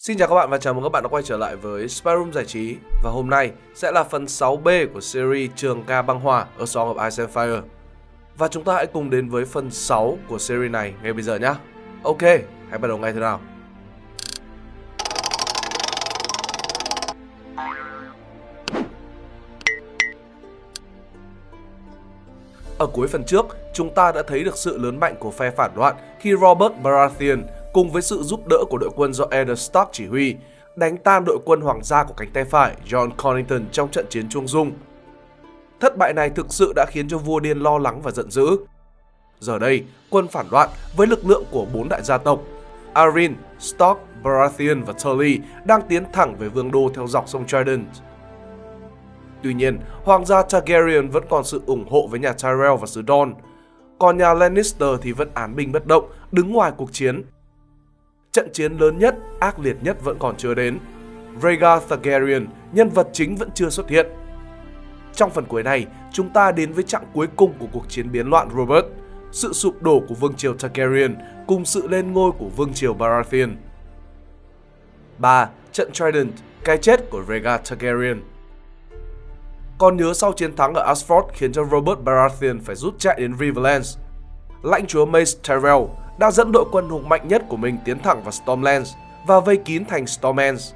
Xin chào các bạn và chào mừng các bạn đã quay trở lại với Spy Room Giải trí. Và hôm nay sẽ là phần 6B của series Trường ca băng hòa A Song of Ice and Fire. Và chúng ta hãy cùng đến với phần 6 của series này ngay bây giờ nhé Ok, hãy bắt đầu ngay thế nào. Ở cuối phần trước, chúng ta đã thấy được sự lớn mạnh của phe phản loạn khi Robert Baratheon cùng với sự giúp đỡ của đội quân do Eddard Stark chỉ huy, đánh tan đội quân hoàng gia của cánh tay phải John Connington trong trận chiến chuông dung. Thất bại này thực sự đã khiến cho vua điên lo lắng và giận dữ. Giờ đây, quân phản loạn với lực lượng của bốn đại gia tộc Arryn, Stark, Baratheon và Tully đang tiến thẳng về vương đô theo dọc sông Trident. Tuy nhiên, hoàng gia Targaryen vẫn còn sự ủng hộ với nhà Tyrell và xứ Dawn, còn nhà Lannister thì vẫn án binh bất động, đứng ngoài cuộc chiến trận chiến lớn nhất, ác liệt nhất vẫn còn chưa đến. Rhaegar Targaryen, nhân vật chính vẫn chưa xuất hiện. Trong phần cuối này, chúng ta đến với chặng cuối cùng của cuộc chiến biến loạn Robert, sự sụp đổ của vương triều Targaryen cùng sự lên ngôi của vương triều Baratheon. 3. Trận Trident, cái chết của Rhaegar Targaryen Còn nhớ sau chiến thắng ở Asford khiến cho Robert Baratheon phải rút chạy đến Riverlands. Lãnh chúa Mace Tyrell đã dẫn đội quân hùng mạnh nhất của mình tiến thẳng vào Stormlands và vây kín thành Stormlands.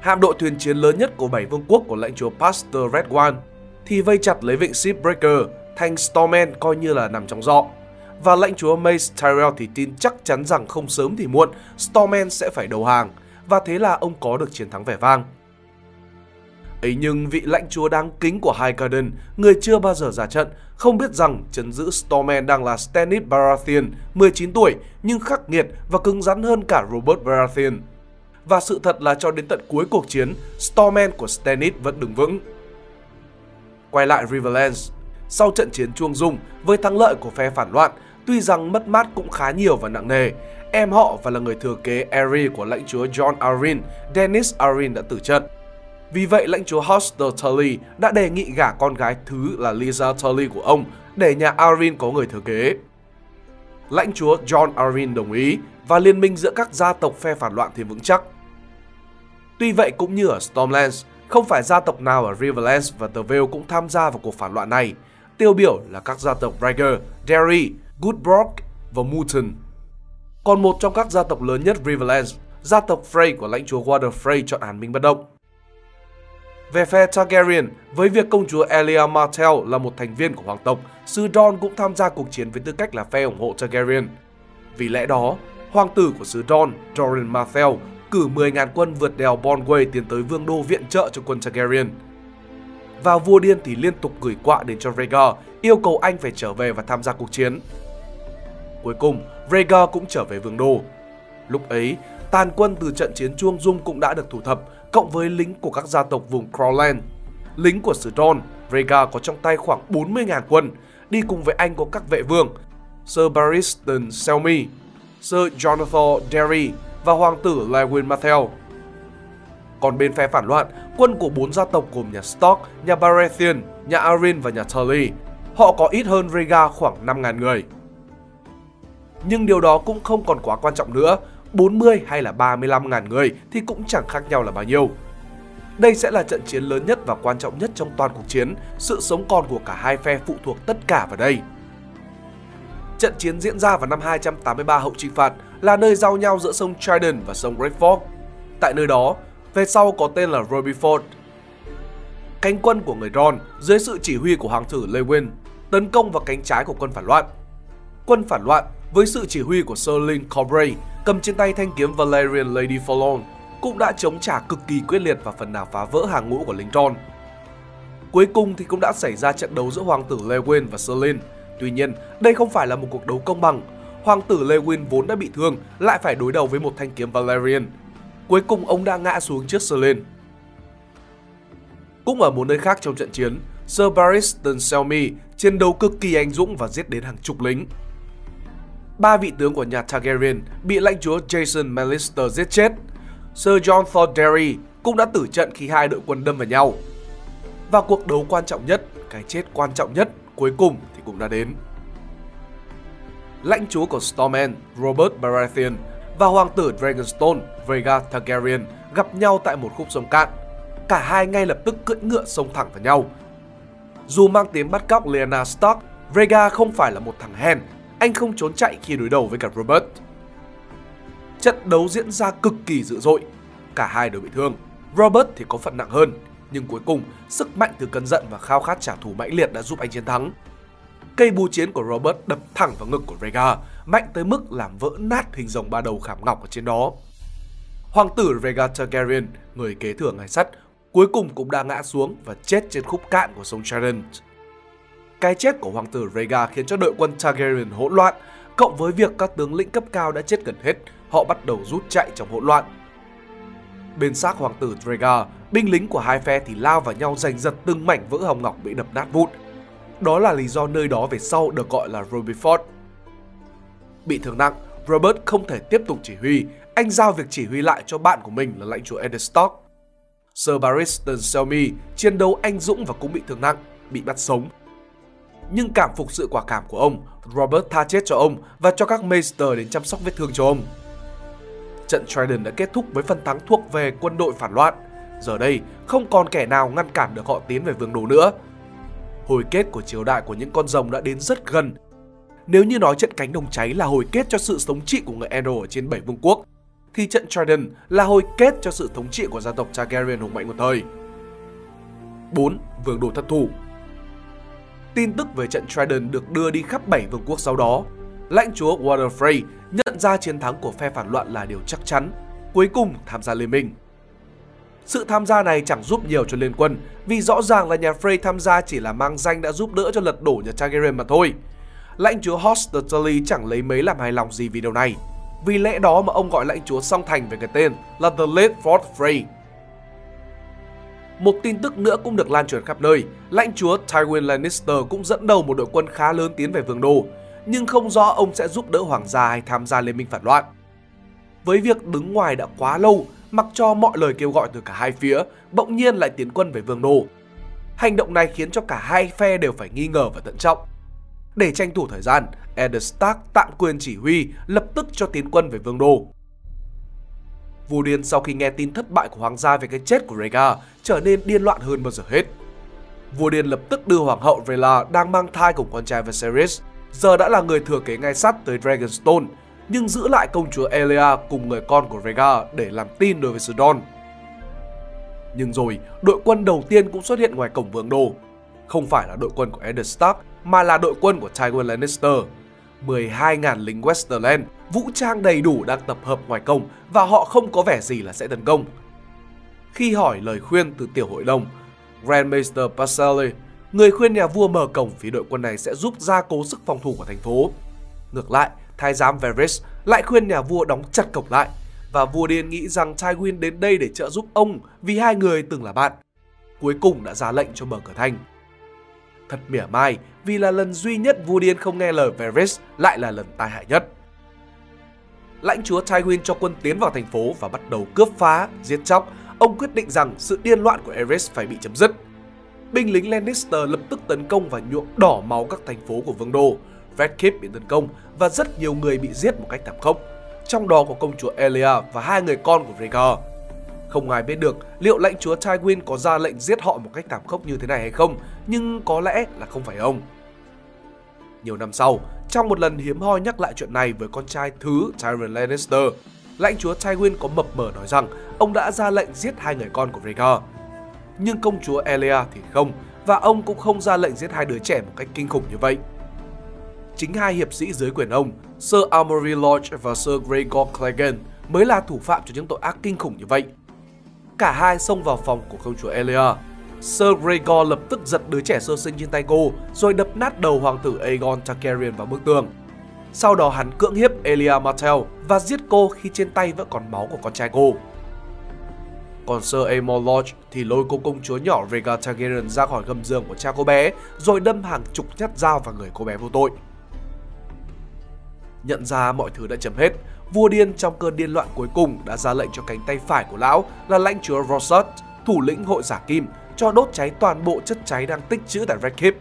Hạm đội thuyền chiến lớn nhất của bảy vương quốc của lãnh chúa Pastor Red One thì vây chặt lấy vịnh Shipbreaker, thành Stormland coi như là nằm trong dọ. Và lãnh chúa Mace Tyrell thì tin chắc chắn rằng không sớm thì muộn Stormland sẽ phải đầu hàng và thế là ông có được chiến thắng vẻ vang. Ấy nhưng vị lãnh chúa đáng kính của Highgarden, người chưa bao giờ ra trận, không biết rằng chấn giữ Stormman đang là Stannis Baratheon, 19 tuổi, nhưng khắc nghiệt và cứng rắn hơn cả Robert Baratheon. Và sự thật là cho đến tận cuối cuộc chiến, Stormman của Stannis vẫn đứng vững. Quay lại Riverlands, sau trận chiến chuông dung với thắng lợi của phe phản loạn, tuy rằng mất mát cũng khá nhiều và nặng nề, em họ và là người thừa kế Aery của lãnh chúa John Arryn, Dennis Arryn đã tử trận. Vì vậy lãnh chúa Hoster Tully đã đề nghị gả con gái thứ là Lisa Tully của ông để nhà Arryn có người thừa kế. Lãnh chúa John Arryn đồng ý và liên minh giữa các gia tộc phe phản loạn thì vững chắc. Tuy vậy cũng như ở Stormlands, không phải gia tộc nào ở Riverlands và The Vale cũng tham gia vào cuộc phản loạn này. Tiêu biểu là các gia tộc Rhaegar, Derry, Goodbrook và Mouton. Còn một trong các gia tộc lớn nhất Riverlands, gia tộc Frey của lãnh chúa Water Frey chọn hàn minh bất động. Về phe Targaryen, với việc công chúa Elia Martell là một thành viên của hoàng tộc, sư Don cũng tham gia cuộc chiến với tư cách là phe ủng hộ Targaryen. Vì lẽ đó, hoàng tử của xứ Don, Doran Martell, cử 10.000 quân vượt đèo Bonway tiến tới vương đô viện trợ cho quân Targaryen. Và vua điên thì liên tục gửi quạ đến cho Rhaegar, yêu cầu anh phải trở về và tham gia cuộc chiến. Cuối cùng, Rhaegar cũng trở về vương đô. Lúc ấy, tàn quân từ trận chiến chuông dung cũng đã được thu thập, cộng với lính của các gia tộc vùng Crowland. Lính của Sir Don, Rhaegar có trong tay khoảng 40.000 quân, đi cùng với anh có các vệ vương Sir Barristan Selmy, Sir Jonathan Derry và hoàng tử Lywin Martell. Còn bên phe phản loạn, quân của bốn gia tộc gồm nhà Stark, nhà Baratheon, nhà Arryn và nhà Tully. Họ có ít hơn Rhaegar khoảng 5.000 người. Nhưng điều đó cũng không còn quá quan trọng nữa 40 hay là 35 ngàn người thì cũng chẳng khác nhau là bao nhiêu. Đây sẽ là trận chiến lớn nhất và quan trọng nhất trong toàn cuộc chiến, sự sống còn của cả hai phe phụ thuộc tất cả vào đây. Trận chiến diễn ra vào năm 283 hậu trinh phạt là nơi giao nhau giữa sông Trident và sông Great Fork. Tại nơi đó, về sau có tên là Roby Ford. Cánh quân của người Ron dưới sự chỉ huy của hoàng tử Lewin tấn công vào cánh trái của quân phản loạn. Quân phản loạn với sự chỉ huy của Sir Lin Corbray cầm trên tay thanh kiếm Valerian Lady Fallon cũng đã chống trả cực kỳ quyết liệt và phần nào phá vỡ hàng ngũ của lính Tron. Cuối cùng thì cũng đã xảy ra trận đấu giữa hoàng tử Lewin và Selin. Tuy nhiên, đây không phải là một cuộc đấu công bằng. Hoàng tử Lewin vốn đã bị thương, lại phải đối đầu với một thanh kiếm Valerian. Cuối cùng ông đã ngã xuống trước Selin. Cũng ở một nơi khác trong trận chiến, Sir Barristan Selmy chiến đấu cực kỳ anh dũng và giết đến hàng chục lính ba vị tướng của nhà Targaryen bị lãnh chúa Jason Lannister giết chết. Sir John Thornberry cũng đã tử trận khi hai đội quân đâm vào nhau. Và cuộc đấu quan trọng nhất, cái chết quan trọng nhất cuối cùng thì cũng đã đến. Lãnh chúa của Stormend, Robert Baratheon, và hoàng tử Dragonstone, Vega Targaryen gặp nhau tại một khúc sông cạn. Cả hai ngay lập tức cưỡi ngựa xông thẳng vào nhau. Dù mang tiếng bắt cóc Lyanna Stark, Vega không phải là một thằng hèn, anh không trốn chạy khi đối đầu với cả Robert. Trận đấu diễn ra cực kỳ dữ dội, cả hai đều bị thương. Robert thì có phần nặng hơn, nhưng cuối cùng sức mạnh từ cơn giận và khao khát trả thù mãnh liệt đã giúp anh chiến thắng. Cây búa chiến của Robert đập thẳng vào ngực của Rhaegar, mạnh tới mức làm vỡ nát hình rồng ba đầu khảm ngọc ở trên đó. Hoàng tử Rhaegar Targaryen, người kế thừa ngài sắt, cuối cùng cũng đã ngã xuống và chết trên khúc cạn của sông Charent. Cái chết của hoàng tử Rhaegar khiến cho đội quân Targaryen hỗn loạn, cộng với việc các tướng lĩnh cấp cao đã chết gần hết, họ bắt đầu rút chạy trong hỗn loạn. Bên xác hoàng tử Rhaegar, binh lính của hai phe thì lao vào nhau giành giật từng mảnh vỡ hồng ngọc bị đập nát vụn. Đó là lý do nơi đó về sau được gọi là Ruby Bị thương nặng, Robert không thể tiếp tục chỉ huy, anh giao việc chỉ huy lại cho bạn của mình là lãnh chúa Eddard Stark. Sir Barristan Selmy chiến đấu anh dũng và cũng bị thương nặng, bị bắt sống. Nhưng cảm phục sự quả cảm của ông, Robert tha chết cho ông và cho các Maester đến chăm sóc vết thương cho ông. Trận Trident đã kết thúc với phần thắng thuộc về quân đội phản loạn. Giờ đây, không còn kẻ nào ngăn cản được họ tiến về vương đô nữa. Hồi kết của triều đại của những con rồng đã đến rất gần. Nếu như nói trận cánh đồng cháy là hồi kết cho sự thống trị của người Endo ở trên bảy vương quốc, thì trận Trident là hồi kết cho sự thống trị của gia tộc Targaryen hùng mạnh một thời. 4. Vương đô thất thủ Tin tức về trận Trident được đưa đi khắp bảy vương quốc sau đó. Lãnh chúa Waterfrey nhận ra chiến thắng của phe phản loạn là điều chắc chắn, cuối cùng tham gia liên minh. Sự tham gia này chẳng giúp nhiều cho liên quân, vì rõ ràng là nhà Frey tham gia chỉ là mang danh đã giúp đỡ cho lật đổ nhà Targaryen mà thôi. Lãnh chúa Host Tully chẳng lấy mấy làm hài lòng gì vì điều này. Vì lẽ đó mà ông gọi lãnh chúa song thành về cái tên là The Late Fort Frey. Một tin tức nữa cũng được lan truyền khắp nơi, lãnh chúa Tywin Lannister cũng dẫn đầu một đội quân khá lớn tiến về vương đô, nhưng không rõ ông sẽ giúp đỡ hoàng gia hay tham gia liên minh phản loạn. Với việc đứng ngoài đã quá lâu, mặc cho mọi lời kêu gọi từ cả hai phía, bỗng nhiên lại tiến quân về vương đô. Hành động này khiến cho cả hai phe đều phải nghi ngờ và thận trọng. Để tranh thủ thời gian, Eddard Stark tạm quyền chỉ huy, lập tức cho tiến quân về vương đô. Vua điên sau khi nghe tin thất bại của hoàng gia về cái chết của Rhaegar trở nên điên loạn hơn bao giờ hết. Vua điên lập tức đưa hoàng hậu Rhaella đang mang thai cùng con trai Viserys, giờ đã là người thừa kế ngai sắt tới Dragonstone, nhưng giữ lại công chúa Elia cùng người con của Rhaegar để làm tin đối với Sir Nhưng rồi, đội quân đầu tiên cũng xuất hiện ngoài cổng vương đô. Không phải là đội quân của Eddard Stark, mà là đội quân của Tywin Lannister. 12.000 lính Westerland, vũ trang đầy đủ đang tập hợp ngoài công và họ không có vẻ gì là sẽ tấn công. Khi hỏi lời khuyên từ tiểu hội đồng, grandmaster Pacelli, người khuyên nhà vua mở cổng phía đội quân này sẽ giúp gia cố sức phòng thủ của thành phố. Ngược lại, thái giám Varys lại khuyên nhà vua đóng chặt cổng lại và vua điên nghĩ rằng Tywin đến đây để trợ giúp ông vì hai người từng là bạn. Cuối cùng đã ra lệnh cho mở cửa thành. Thật mỉa mai vì là lần duy nhất vua điên không nghe lời Varys lại là lần tai hại nhất. Lãnh chúa Tywin cho quân tiến vào thành phố và bắt đầu cướp phá, giết chóc. Ông quyết định rằng sự điên loạn của Aerys phải bị chấm dứt. Binh lính Lannister lập tức tấn công và nhuộm đỏ máu các thành phố của vương đô. Red Keep bị tấn công và rất nhiều người bị giết một cách thảm khốc. Trong đó có công chúa Elia và hai người con của Rhaegar. Không ai biết được liệu lãnh chúa Tywin có ra lệnh giết họ một cách thảm khốc như thế này hay không, nhưng có lẽ là không phải ông. Nhiều năm sau, trong một lần hiếm hoi nhắc lại chuyện này với con trai thứ Tyrion Lannister, lãnh chúa Tywin có mập mờ nói rằng ông đã ra lệnh giết hai người con của Rhaegar. Nhưng công chúa Elia thì không, và ông cũng không ra lệnh giết hai đứa trẻ một cách kinh khủng như vậy. Chính hai hiệp sĩ dưới quyền ông, Sir Armory Lodge và Sir Gregor Clegane mới là thủ phạm cho những tội ác kinh khủng như vậy. Cả hai xông vào phòng của công chúa Elia. Sir Gregor lập tức giật đứa trẻ sơ sinh trên tay cô, rồi đập nát đầu hoàng tử Aegon Targaryen vào bức tường. Sau đó hắn cưỡng hiếp Elia Martell và giết cô khi trên tay vẫn còn máu của con trai cô. Còn Sir Aemon Lodge thì lôi cô công chúa nhỏ Rhaegar Targaryen ra khỏi gầm giường của cha cô bé, rồi đâm hàng chục nhát dao vào người cô bé vô tội. Nhận ra mọi thứ đã chấm hết, vua điên trong cơn điên loạn cuối cùng đã ra lệnh cho cánh tay phải của lão là lãnh chúa Rosset, thủ lĩnh hội giả kim, cho đốt cháy toàn bộ chất cháy đang tích trữ tại Red Keep.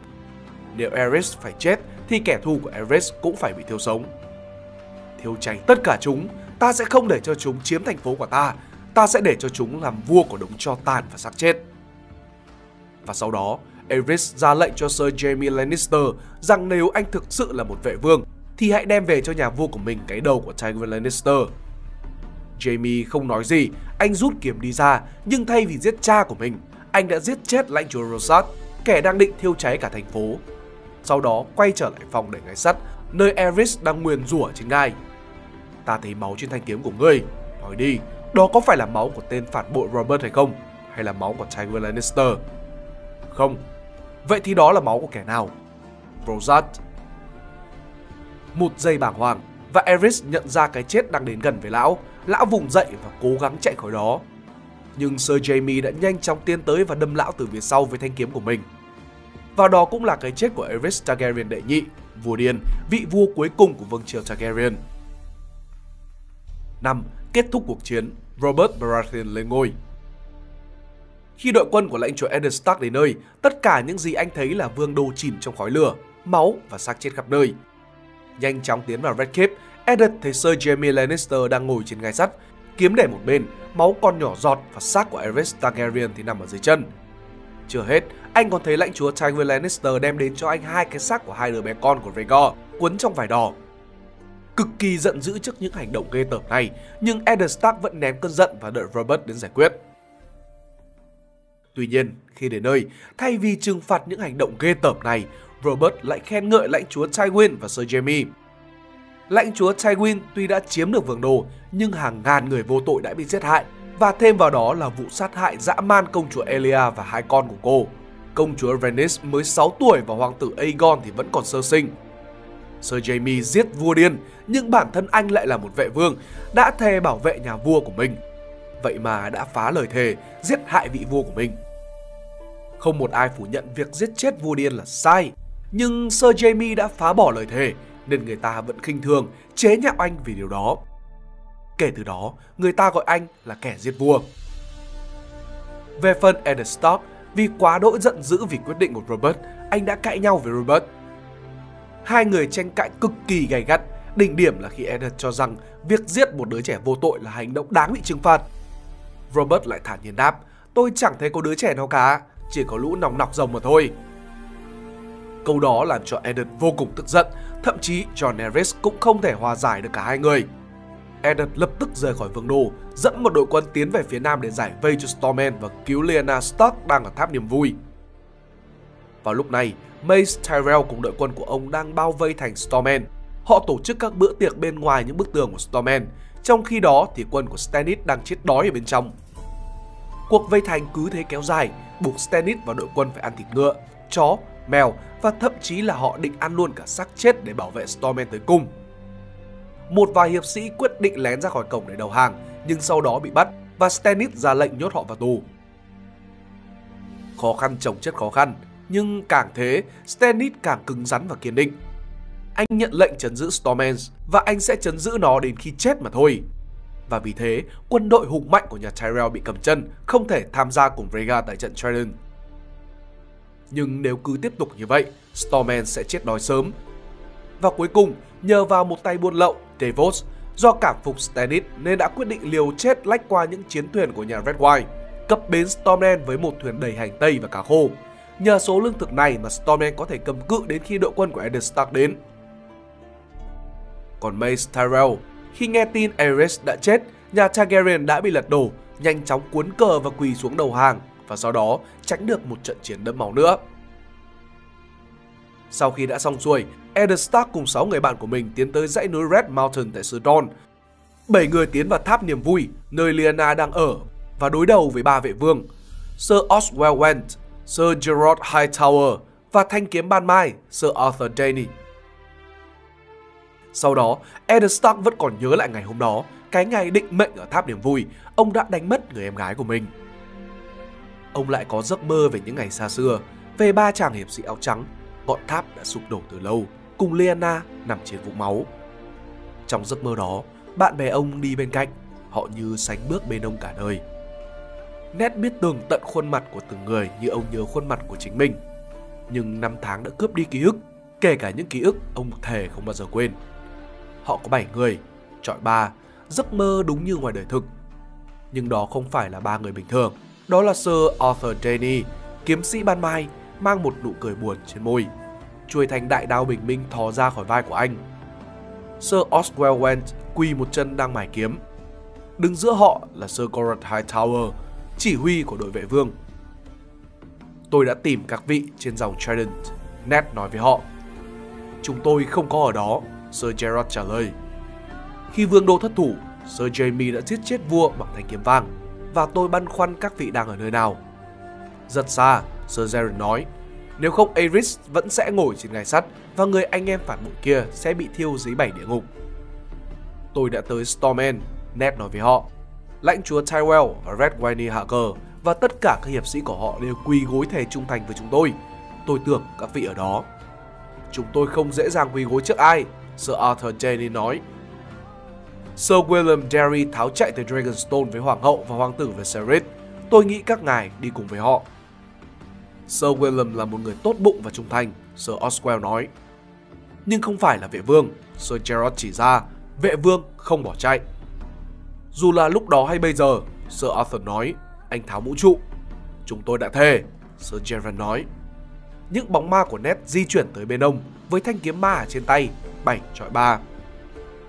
Nếu Aerys phải chết thì kẻ thù của Aerys cũng phải bị thiêu sống. Thiêu cháy tất cả chúng, Ta sẽ không để cho chúng chiếm thành phố của ta. Ta sẽ để cho chúng làm vua của đống cho tàn và xác chết. Và sau đó, Aerys ra lệnh cho Sir Jaime Lannister rằng nếu anh thực sự là một vệ vương thì hãy đem về cho nhà vua của mình cái đầu của Tywin Lannister. Jaime không nói gì, anh rút kiếm đi ra, nhưng thay vì giết cha của mình, anh đã giết chết lãnh chúa Rosat, kẻ đang định thiêu cháy cả thành phố. Sau đó quay trở lại phòng để ngay sắt, nơi Eris đang nguyền rủa trên ngai. Ta thấy máu trên thanh kiếm của ngươi, nói đi, đó có phải là máu của tên phản bội Robert hay không? Hay là máu của Tywin Lannister? Không. Vậy thì đó là máu của kẻ nào? Rosat. Một giây bàng hoàng và Eris nhận ra cái chết đang đến gần với lão. Lão vùng dậy và cố gắng chạy khỏi đó. Nhưng Sir Jaime đã nhanh chóng tiến tới và đâm lão từ phía sau với thanh kiếm của mình. Và đó cũng là cái chết của Aerys Targaryen đệ nhị, vua điên, vị vua cuối cùng của vương triều Targaryen. 5. Kết thúc cuộc chiến, Robert Baratheon lên ngôi. Khi đội quân của lãnh chúa Eddard Stark đến nơi, tất cả những gì anh thấy là vương đô chìm trong khói lửa, máu và xác chết khắp nơi. Nhanh chóng tiến vào Red Keep, Eddard thấy Sir Jaime Lannister đang ngồi trên ngai sắt, kiếm để một bên, máu còn nhỏ giọt và xác của Aerys Targaryen thì nằm ở dưới chân. Chưa hết, anh còn thấy lãnh chúa Tywin Lannister đem đến cho anh hai cái xác của hai đứa bé con của Rhaegar cuốn trong vải đỏ. Cực kỳ giận dữ trước những hành động ghê tởm này, nhưng Eddard Stark vẫn nén cơn giận và đợi Robert đến giải quyết. Tuy nhiên, khi đến nơi, thay vì trừng phạt những hành động ghê tởm này, Robert lại khen ngợi lãnh chúa Tywin và Sir Jaime. Lãnh chúa Tywin tuy đã chiếm được vương đô, nhưng hàng ngàn người vô tội đã bị giết hại, và thêm vào đó là vụ sát hại dã man công chúa Elia và hai con của cô. Công chúa Rhaenys mới 6 tuổi và hoàng tử Aegon thì vẫn còn sơ sinh. Sir Jaime giết vua điên, nhưng bản thân anh lại là một vệ vương, đã thề bảo vệ nhà vua của mình vậy mà đã phá lời thề, giết hại vị vua của mình. Không một ai phủ nhận việc giết chết vua điên là sai, nhưng Sir Jaime đã phá bỏ lời thề nên người ta vẫn khinh thường, chế nhạo anh vì điều đó. Kể từ đó, người ta gọi anh là kẻ giết vua. Về phần Eddard Stark, vì quá đỗi giận dữ vì quyết định của Robert, anh đã cãi nhau với Robert. Hai người tranh cãi cực kỳ gay gắt, đỉnh điểm là khi Eddard cho rằng việc giết một đứa trẻ vô tội là hành động đáng bị trừng phạt. Robert lại thản nhiên đáp, tôi chẳng thấy có đứa trẻ nào cả, chỉ có lũ nòng nọc rồng mà thôi. Câu đó làm cho Eden vô cùng tức giận, thậm chí John Nerys cũng không thể hòa giải được cả hai người. Eden lập tức rời khỏi vương đô, dẫn một đội quân tiến về phía nam để giải vây cho Stormen và cứu Lyanna Stark đang ở tháp niềm vui. Vào lúc này, Mace Tyrell cùng đội quân của ông đang bao vây thành Stormen. Họ tổ chức các bữa tiệc bên ngoài những bức tường của Stormen, trong khi đó thì quân của Stannis đang chết đói ở bên trong. Cuộc vây thành cứ thế kéo dài, buộc Stannis và đội quân phải ăn thịt ngựa, chó, mèo và thậm chí là họ định ăn luôn cả xác chết để bảo vệ Stormen tới cung. Một vài hiệp sĩ quyết định lén ra khỏi cổng để đầu hàng, nhưng sau đó bị bắt và Stannis ra lệnh nhốt họ vào tù. Khó khăn chồng chất khó khăn, nhưng càng thế, Stannis càng cứng rắn và kiên định. Anh nhận lệnh chấn giữ Stormens và anh sẽ chấn giữ nó đến khi chết mà thôi. Và vì thế, quân đội hùng mạnh của nhà Tyrell bị cầm chân, không thể tham gia cùng Rhaegar tại trận Trident. Nhưng nếu cứ tiếp tục như vậy, Stormen sẽ chết đói sớm. Và cuối cùng, nhờ vào một tay buôn lậu, Davos, do cảm phục Stannis nên đã quyết định liều chết lách qua những chiến thuyền của nhà Red White, cập bến Stormen với một thuyền đầy hành tây và cá khô. Nhờ số lương thực này mà Stormen có thể cầm cự đến khi đội quân của Eddard Stark đến. Còn Mace Tyrell, khi nghe tin Aerys đã chết, nhà Targaryen đã bị lật đổ, nhanh chóng cuốn cờ và quỳ xuống đầu hàng và do đó tránh được một trận chiến đẫm máu nữa. Sau khi đã xong xuôi, Eddard Stark cùng 6 người bạn của mình tiến tới dãy núi Red Mountain tại xứ Dawn. 7 người tiến vào tháp niềm vui, nơi Lyanna đang ở, và đối đầu với ba vệ vương, Sir Oswell Went, Sir Gerard Hightower và thanh kiếm ban mai, Sir Arthur Danny. Sau đó, Eddard Stark vẫn còn nhớ lại ngày hôm đó, cái ngày định mệnh ở tháp niềm vui, ông đã đánh mất người em gái của mình. Ông lại có giấc mơ về những ngày xa xưa, về ba chàng hiệp sĩ áo trắng, ngọn tháp đã sụp đổ từ lâu, cùng Lyanna nằm trên vũng máu. Trong giấc mơ đó, bạn bè ông đi bên cạnh, họ như sánh bước bên ông cả đời. Nét biết tường tận khuôn mặt của từng người như ông nhớ khuôn mặt của chính mình. Nhưng năm tháng đã cướp đi ký ức, kể cả những ký ức ông thề không bao giờ quên. Họ có 7 người, chọi ba, giấc mơ đúng như ngoài đời thực. Nhưng đó không phải là ba người bình thường. Đó là Sir Arthur Denny, kiếm sĩ ban mai, mang một nụ cười buồn trên môi. Chuôi thanh đại đao bình minh thò ra khỏi vai của anh. Sir Oswell Went quỳ một chân đang mài kiếm. Đứng giữa họ là Sir Gorath Hightower, chỉ huy của đội vệ vương. Tôi đã tìm các vị trên dòng Trident, Ned nói với họ. Chúng tôi không có ở đó, Sir Gerard trả lời. Khi vương đô thất thủ, Sir Jamie đã giết chết vua bằng thanh kiếm vàng và tôi băn khoăn các vị đang ở nơi nào. Rất xa, Sir Jared nói, nếu không Aerys vẫn sẽ ngồi trên ngai sắt và người anh em phản bội kia sẽ bị thiêu dưới bảy địa ngục. Tôi đã tới Stormend, Ned nói với họ. Lãnh chúa Tyrell và Red Wine hạ cờ và tất cả các hiệp sĩ của họ đều quỳ gối thề trung thành với chúng tôi. Tôi tưởng các vị ở đó. Chúng tôi không dễ dàng quỳ gối trước ai, Sir Arthur Jenny nói. Sir William Derry tháo chạy từ Dragonstone với Hoàng hậu và Hoàng tử Viserys. Tôi nghĩ các ngài đi cùng với họ. Sir William là một người tốt bụng và trung thành, Sir Oswell nói. Nhưng không phải là vệ vương, Sir Gerard chỉ ra, vệ vương không bỏ chạy. Dù là lúc đó hay bây giờ, Sir Arthur nói, anh tháo mũ trụ. Chúng tôi đã thề, Sir Gerard nói. Những bóng ma của Ned di chuyển tới bên ông với thanh kiếm ma ở trên tay, bảy trọi ba.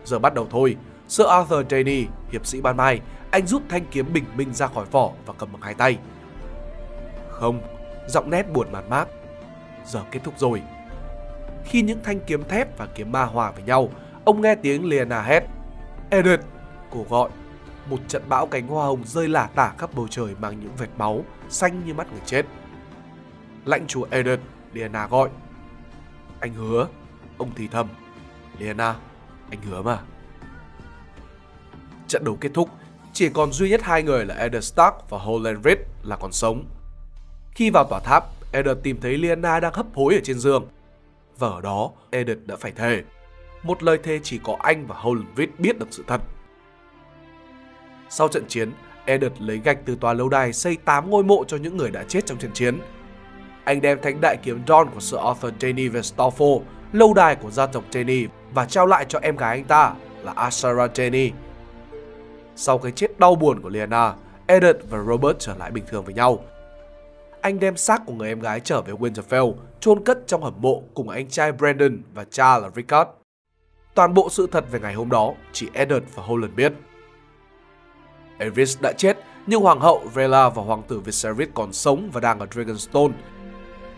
Giờ bắt đầu thôi, Sir Arthur Denny, hiệp sĩ ban mai, anh rút thanh kiếm bình minh ra khỏi vỏ và cầm bằng hai tay. Không, giọng nét buồn mạt mát. Giờ kết thúc rồi. Khi những thanh kiếm thép và kiếm ma hòa với nhau, ông nghe tiếng Liana hét. Edith! Cô gọi. Một trận bão cánh hoa hồng rơi lả tả khắp bầu trời mang những vệt máu, xanh như mắt người chết. Lãnh chúa Edith, Liana gọi. Anh hứa. Ông thì thầm. Liana, anh hứa mà. Trận đấu kết thúc, chỉ còn duy nhất hai người là Eder Stark và Holland Reed là còn sống. Khi vào tòa tháp, Eder tìm thấy Lyanna đang hấp hối ở trên giường. Và ở đó, Eder đã phải thề. Một lời thề chỉ có anh và Holland Reed biết được sự thật. Sau trận chiến, Eddard lấy gạch từ tòa lâu đài xây 8 ngôi mộ cho những người đã chết trong trận chiến. Anh đem thánh đại kiếm Dawn của Sir Arthur Denny về Starfall, lâu đài của gia tộc Denny và trao lại cho em gái anh ta là Asara Denny. Sau cái chết đau buồn của Lyanna, Eddard và Robert trở lại bình thường với nhau anh đem xác của người em gái trở về Winterfell, chôn cất trong hầm mộ cùng anh trai Brandon và cha là Rickard. Toàn bộ sự thật về ngày hôm đó chỉ Eddard và Holland biết. Aerys đã chết, nhưng hoàng hậu Rhaella và hoàng tử Viserys còn sống và đang ở Dragonstone.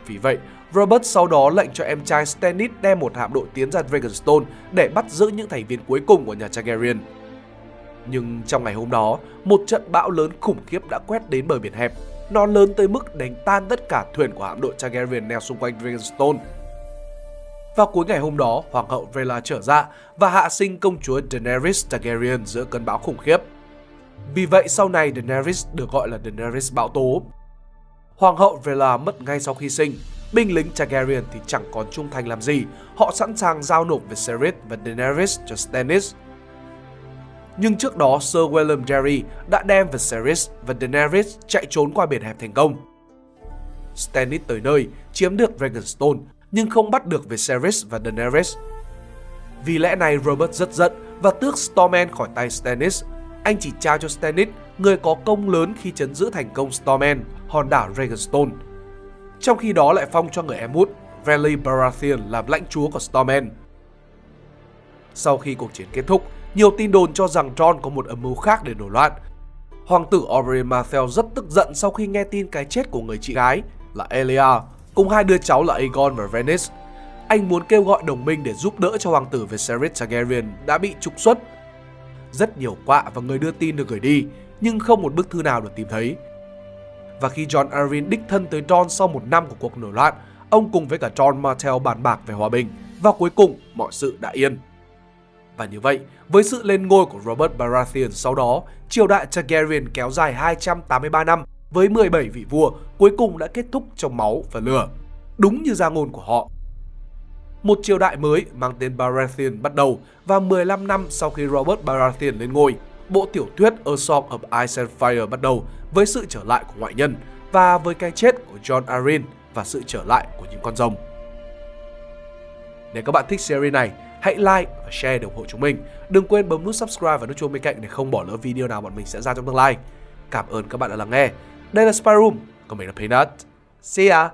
Vì vậy, Robert sau đó lệnh cho em trai Stannis đem một hạm đội tiến ra Dragonstone để bắt giữ những thành viên cuối cùng của nhà Targaryen. Nhưng trong ngày hôm đó, một trận bão lớn khủng khiếp đã quét đến bờ biển hẹp, nó lớn tới mức đánh tan tất cả thuyền của hạm đội Targaryen neo xung quanh Dragonstone. Vào cuối ngày hôm đó, Hoàng hậu Vela trở dạ và hạ sinh công chúa Daenerys Targaryen giữa cơn bão khủng khiếp. Vì vậy sau này Daenerys được gọi là Daenerys bão tố. Hoàng hậu Vela mất ngay sau khi sinh. Binh lính Targaryen thì chẳng còn trung thành làm gì, họ sẵn sàng giao nộp Viserys và Daenerys cho Stannis nhưng trước đó Sir William Jerry đã đem Viserys và Daenerys chạy trốn qua biển hẹp thành công. Stannis tới nơi, chiếm được Dragonstone nhưng không bắt được Viserys và Daenerys. Vì lẽ này Robert rất giận và tước Stormend khỏi tay Stannis. Anh chỉ trao cho Stannis, người có công lớn khi chấn giữ thành công Stormend, hòn đảo Dragonstone. Trong khi đó lại phong cho người em út, Renly Baratheon làm lãnh chúa của Stormend. Sau khi cuộc chiến kết thúc, nhiều tin đồn cho rằng John có một âm mưu khác để nổi loạn. Hoàng tử Oberyn Martell rất tức giận sau khi nghe tin cái chết của người chị gái là Elia cùng hai đứa cháu là Aegon và Venice. Anh muốn kêu gọi đồng minh để giúp đỡ cho hoàng tử Viserys Targaryen đã bị trục xuất. Rất nhiều quạ và người đưa tin được gửi đi, nhưng không một bức thư nào được tìm thấy. Và khi John Arryn đích thân tới John sau một năm của cuộc nổi loạn, ông cùng với cả John Martell bàn bạc về hòa bình và cuối cùng mọi sự đã yên. Và như vậy, với sự lên ngôi của Robert Baratheon sau đó, triều đại Targaryen kéo dài 283 năm với 17 vị vua cuối cùng đã kết thúc trong máu và lửa. Đúng như gia ngôn của họ. Một triều đại mới mang tên Baratheon bắt đầu và 15 năm sau khi Robert Baratheon lên ngôi, bộ tiểu thuyết A Song of Ice and Fire bắt đầu với sự trở lại của ngoại nhân và với cái chết của John Arryn và sự trở lại của những con rồng. Nếu các bạn thích series này, hãy like và share để ủng hộ chúng mình. Đừng quên bấm nút subscribe và nút chuông bên cạnh để không bỏ lỡ video nào bọn mình sẽ ra trong tương lai. Cảm ơn các bạn đã lắng nghe. Đây là Spy Room, còn mình là Peanut. See ya!